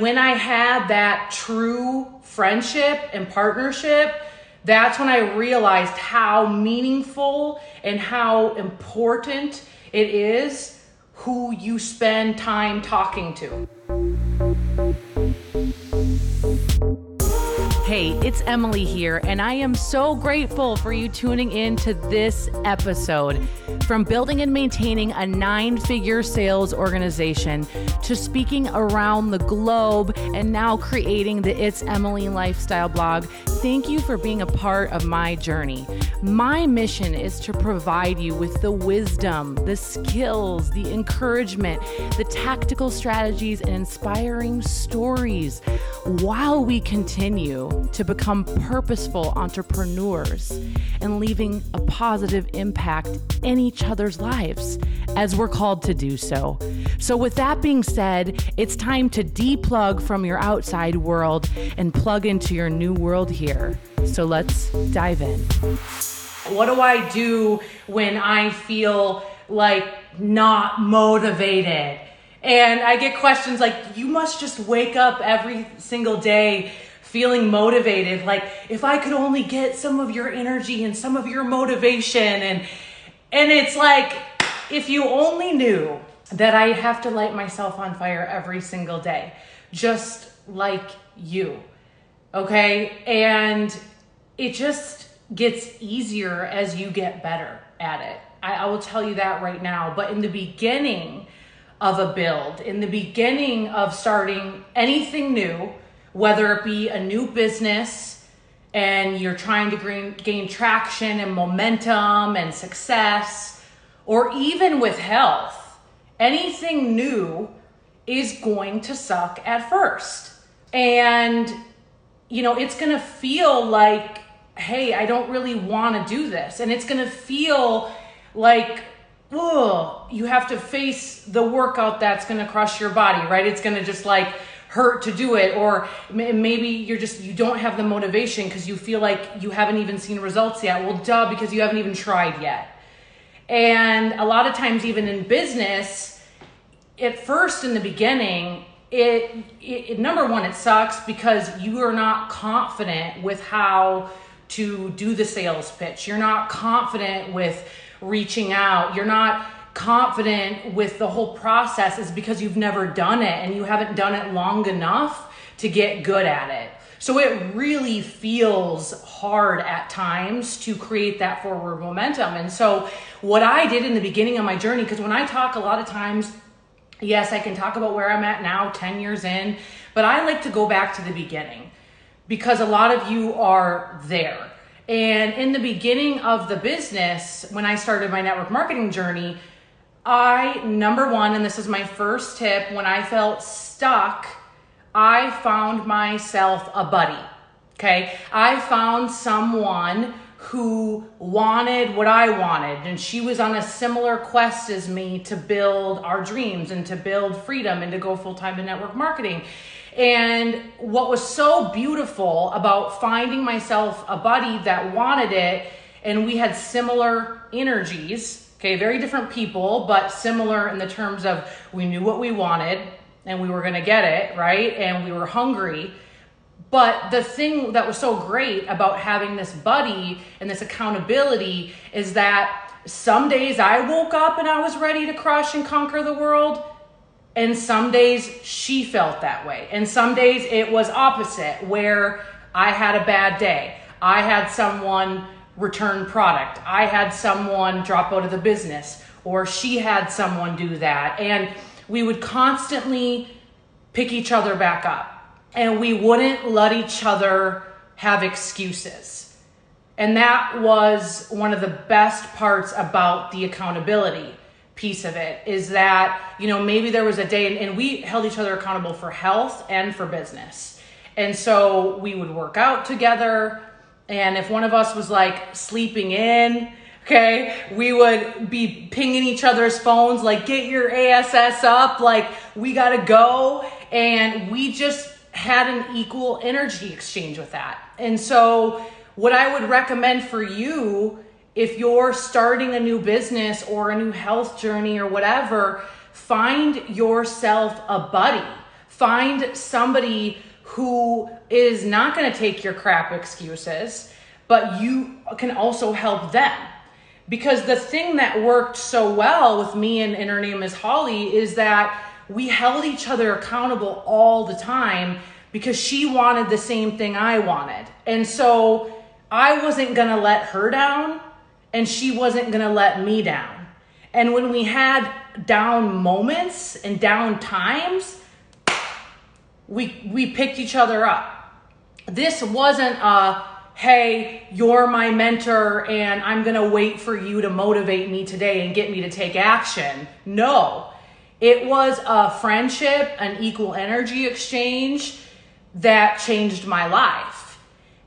When I had that true friendship and partnership, that's when I realized how meaningful and how important it is who you spend time talking to. Hey, it's Emily here, and I am so grateful for you tuning in to this episode. From building and maintaining a nine figure sales organization to speaking around the globe and now creating the It's Emily lifestyle blog, thank you for being a part of my journey. My mission is to provide you with the wisdom, the skills, the encouragement, the tactical strategies, and inspiring stories while we continue to become purposeful entrepreneurs and leaving a positive impact in each other's lives as we're called to do so. So, with that being said, it's time to deplug from your outside world and plug into your new world here. So, let's dive in. What do I do when I feel like not motivated? And I get questions like, you must just wake up every single day feeling motivated. Like, if I could only get some of your energy and some of your motivation. And, and it's like, if you only knew that I have to light myself on fire every single day, just like you. Okay. And it just gets easier as you get better at it. I, I will tell you that right now. But in the beginning, of a build, in the beginning of starting anything new, whether it be a new business and you're trying to gain, gain traction and momentum and success, or even with health, anything new is going to suck at first. And, you know, it's going to feel like, hey, I don't really want to do this. And it's going to feel like oh, you have to face the workout that's going to crush your body, right? It's going to just like hurt to do it or maybe you're just you don't have the motivation because you feel like you haven't even seen results yet. Well duh because you haven't even tried yet. And a lot of times even in business at first in the beginning it, it, number one it sucks because you are not confident with how to do the sales pitch. You're not confident with reaching out. You're not confident with the whole process is because you've never done it and you haven't done it long enough to get good at it. So it really feels hard at times to create that forward momentum. And so what I did in the beginning of my journey, because when I talk a lot of times, yes, I can talk about where I'm at now, 10 years in, but I like to go back to the beginning because a lot of you are there. And in the beginning of the business, when I started my network marketing journey, I, number one, and this is my first tip, when I felt stuck, I found myself a buddy. Okay. I found someone who wanted what I wanted, and she was on a similar quest as me to build our dreams and to build freedom and to go full time in network marketing. And what was so beautiful about finding myself a buddy that wanted it, and we had similar energies, okay, very different people, but similar in the terms of we knew what we wanted and we were gonna get it, right? And we were hungry. But the thing that was so great about having this buddy and this accountability is that some days I woke up and I was ready to crush and conquer the world and some days she felt that way. And some days it was opposite, where I had a bad day. I had someone return product. I had someone drop out of the business, or she had someone do that. And we would constantly pick each other back up. And we wouldn't let each other have excuses. And that was one of the best parts about the accountability piece of it is that, you know, maybe there was a day and, we held each other accountable for health and for business. And so we would work out together. And if one of us was like sleeping in, okay, we would be pinging each other's phones, like, get your ASS up, like, we gotta go. And we just had an equal energy exchange with that. And so, what I would recommend for you if you're starting a new business or a new health journey or whatever, find yourself a buddy. Find somebody who is not going to take your crap excuses, but you can also help them. Because the thing that worked so well with me and, and her name is Holly is that we held each other accountable all the time because she wanted the same thing I wanted. And so I wasn't going to let her down and she wasn't going to let me down. And when we had down moments and down times, we we picked each other up. This wasn't a hey, you're my mentor and I'm going to wait for you to motivate me today and get me to take action. No. It was a friendship, an equal energy exchange that changed my life.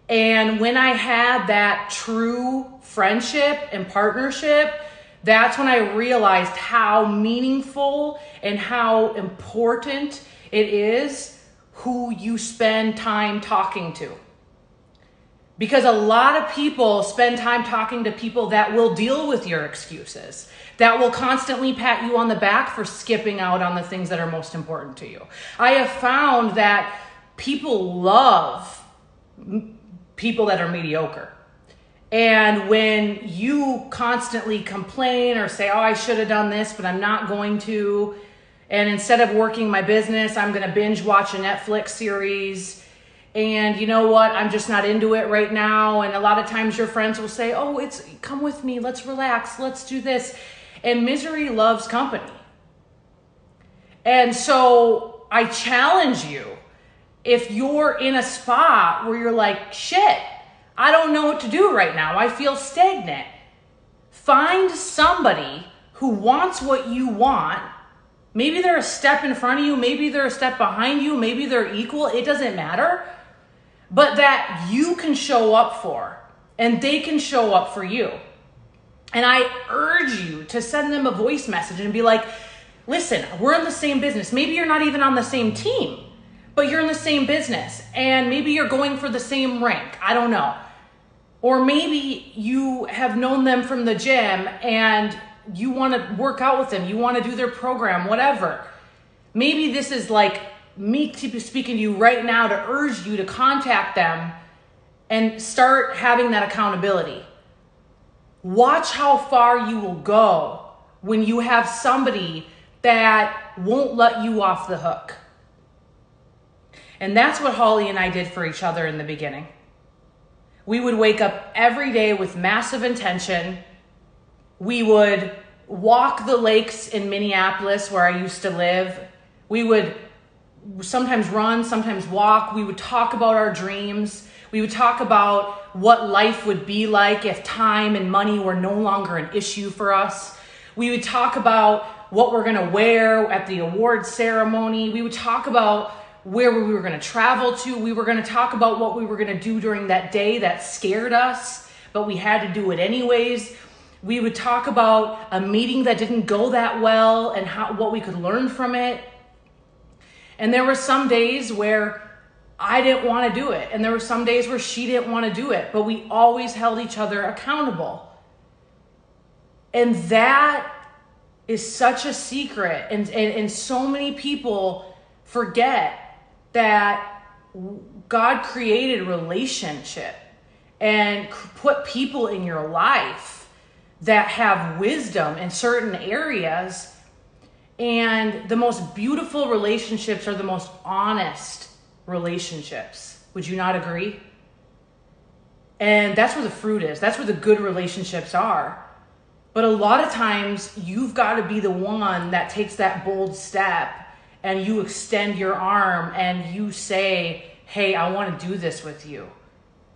And when I had that true friendship and partnership, that's when I realized how meaningful and how important it is who you spend time talking to. Because a lot of people spend time talking to people that will deal with your excuses, that will constantly pat you on the back for skipping out on the things that are most important to you. I have found that people love people that are mediocre. And when you constantly complain or say, oh, I should have done this, but I'm not going to, and instead of working my business, I'm going to binge watch a Netflix series. And you know what? I'm just not into it right now. And a lot of times your friends will say, oh, it's come with me. Let's relax. Let's do this. And misery loves company. And so I challenge you if you're in a spot where you're like, shit, I don't know what to do right now. I feel stagnant. Find somebody who wants what you want. Maybe they're a step in front of you, maybe they're a step behind you, maybe they're equal. It doesn't matter. But that you can show up for and they can show up for you. And I urge you to send them a voice message and be like, listen, we're in the same business. Maybe you're not even on the same team but you're in the same business and maybe you're going for the same rank. I don't know. Or maybe you have known them from the gym and you want to work out with them, you want to do their program, whatever. Maybe this is like me speaking to you right now to urge you to contact them and start having that accountability. Watch how far you will go when you have somebody that won't let you off the hook. And that's what Holly and I did for each other in the beginning. We would wake up every day with massive intention. We would walk the lakes in Minneapolis where I used to live. We would sometimes run, sometimes walk. We would talk about our dreams. We would talk about what life would be like if time and money were no longer an issue for us. We would talk about what we're going to wear at the award ceremony. We would talk about where we were going to travel to. We were going to talk about what we were going to do during that day that scared us, but we had to do it anyways. We would talk about a meeting that didn't go that well and how what we could learn from it. And there were some days where I didn't want to do it, and there were some days where she didn't want to do it, but we always held each other accountable. And that is such a secret, and, and, and so many people forget that God created relationship and put people in your life that have wisdom in certain areas. And the most beautiful relationships are the most honest relationships. Would you not agree? And that's where the fruit is. That's where the good relationships are. But a lot of times, you've got to be the one that takes that bold step and you extend your arm and you say, Hey, I want to do this with you.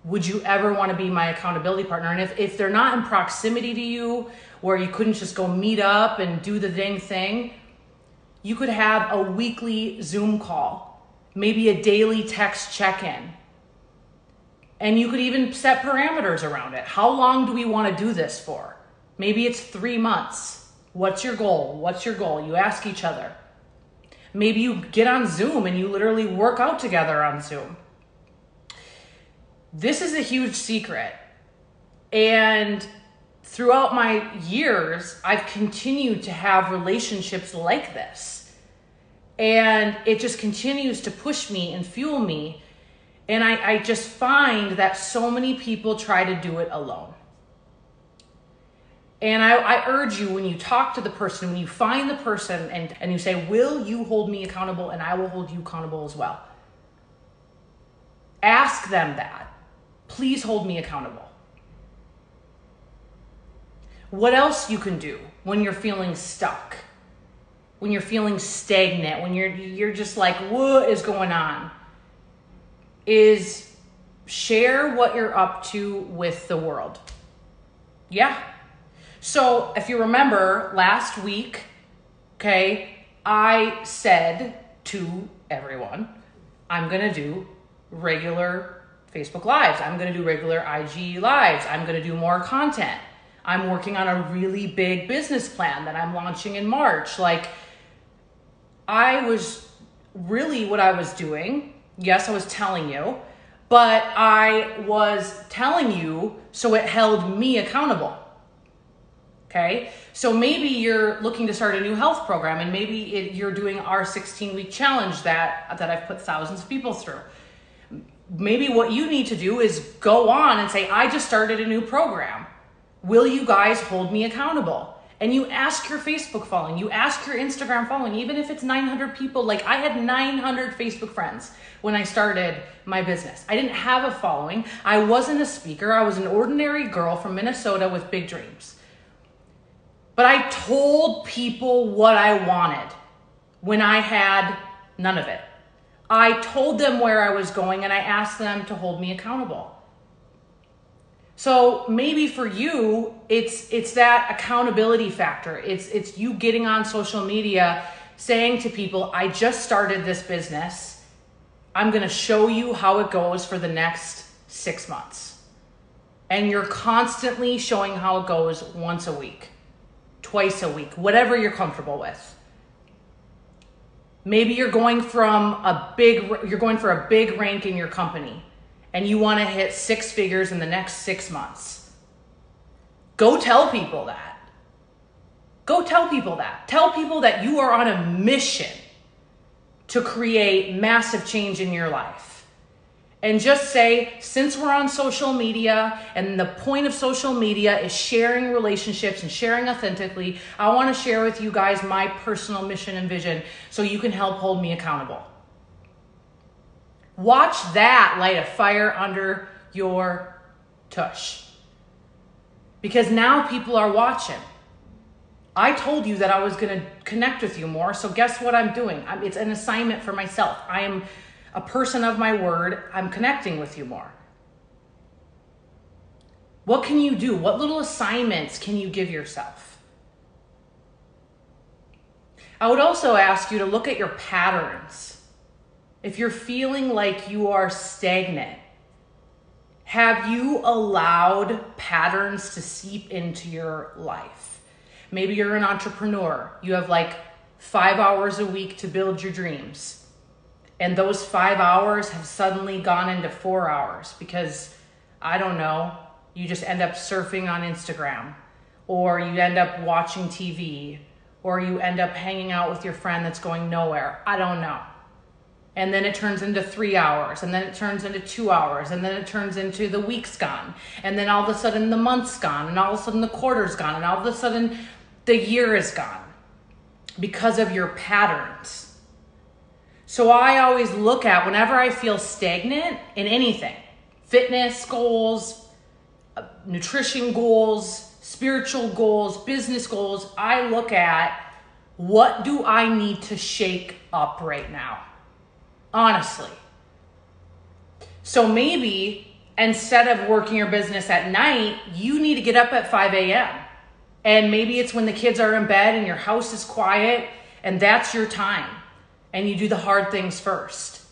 Would you ever want to be my accountability partner? And if, if they're not in proximity to you, where you couldn't just go meet up and do the dang thing, you could have a weekly Zoom call, maybe a daily text check in. And you could even set parameters around it. How long do we want to do this for? Maybe it's three months. What's your goal? What's your goal? You ask each other. Maybe you get on Zoom and you literally work out together on Zoom. This is a huge secret. And throughout my years, I've continued to have relationships like this. And it just continues to push me and fuel me. And I, I just find that so many people try to do it alone. And I, I, urge you when you talk to the person, when you find the person and, and you say, Will you hold me accountable? And I will hold you accountable as well. Ask them that. Please hold me accountable. What else you can do when you're feeling stuck? When you're feeling stagnant, when you're you're just like, what is going on? Is share what you're up to with the world. Yeah. So if you remember last week, okay, I said to everyone, I'm gonna do regular Facebook Lives. I'm gonna do regular IG Lives. I'm gonna do more content. I'm working on a really big business plan that I'm launching in March. Like, I was really what I was doing. Yes, I was telling you, but I was telling you so it held me accountable. Okay, so maybe you're looking to start a new health program, and maybe it, you're doing our 16 week challenge that that I've put thousands of people through. Maybe what you need to do is go on and say, I just started a new program. Will you guys hold me accountable? And you ask your Facebook following, you ask your Instagram following, even if it's 900 people. Like I had 900 Facebook friends when I started my business. I didn't have a following. I wasn't a speaker. I was an ordinary girl from Minnesota with big dreams. But I told people what I wanted when I had none of it. I told them where I was going and I asked them to hold me accountable. So maybe for you, it's it's that accountability factor. It's it's you getting on social media saying to people, I just started this business. I'm gonna show you how it goes for the next six months. And you're constantly showing how it goes once a week, twice a week, whatever you're comfortable with. Maybe you're going from a big you're going for a big rank in your company and you want to hit six figures in the next six months. Go tell people that. Go tell people that. Tell people that you are on a mission to create massive change in your life. And just say, since we're on social media and the point of social media is sharing relationships and sharing authentically, I want to share with you guys my personal mission and vision so you can help hold me accountable. Watch that light a fire under your tush. Because now people are watching. I told you that I was going to connect with you more, so guess what I'm doing? It's an assignment for myself. I am a person of my word. I'm connecting with you more. What can you do? What little assignments can you give yourself? I would also ask you to look at your patterns if you're feeling like you are stagnant, have you allowed patterns to seep into your life? Maybe you're an entrepreneur. You have like five hours a week to build your dreams. And those five hours have suddenly gone into four hours because, I don't know, you just end up surfing on Instagram or you end up watching TV or you end up hanging out with your friend that's going nowhere. I don't know and then it turns into three hours, and then it turns into two hours, and then it turns into the week's gone, and then all of a sudden the month's gone, and all of a sudden the quarter's gone, and all of a sudden the year is gone because of your patterns. So I always look at whenever I feel stagnant in anything fitness goals, uh, nutrition goals, spiritual goals, business goals I look at what do I need to shake up right now? honestly. So maybe instead of working your business at night, you need to get up at 5 a.m. And maybe it's when the kids are in bed and your house is quiet and that's your time and you do the hard things first.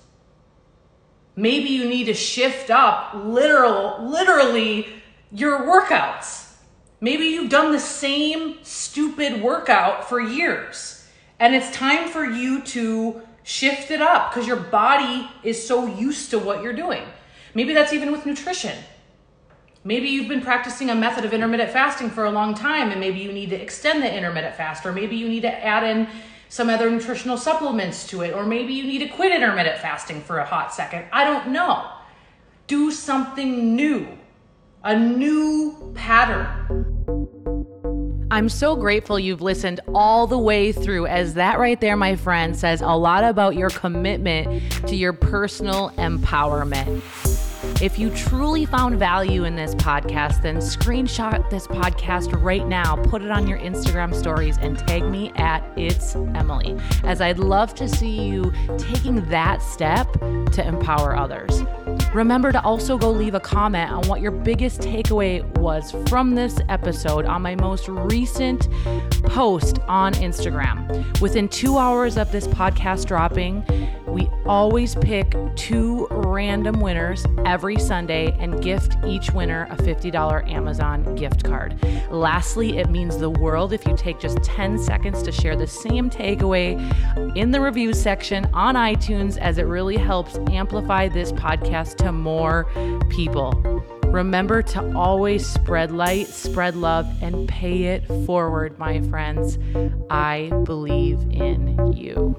Maybe you need to shift up literal literally your workouts. Maybe you've done the same stupid workout for years and it's time for you to Shift it up because your body is so used to what you're doing. Maybe that's even with nutrition. Maybe you've been practicing a method of intermittent fasting for a long time and maybe you need to extend the intermittent fast or maybe you need to add in some other nutritional supplements to it, or maybe you need to quit intermittent fasting for a hot second. I don't know. Do something new, a new pattern. I'm so grateful you've listened all the way through, as that right there, my friend, says a lot about your commitment to your personal empowerment. If you truly found value in this podcast, then screenshot this podcast right now, put it on your Instagram stories, and tag me at It's Emily, as I'd love to see you taking that step to empower others. Remember to also go leave a comment on what your biggest takeaway was from this episode on my most recent post on Instagram. Within two hours of this podcast dropping, we always pick two random winners every Sunday and gift each winner a $50 Amazon gift card. Lastly, it means the world if you take just 10 seconds to share the same takeaway in the review section on iTunes, as it really helps amplify this podcast to more people. Remember to always spread light, spread love, and pay it forward, my friends. I believe in you.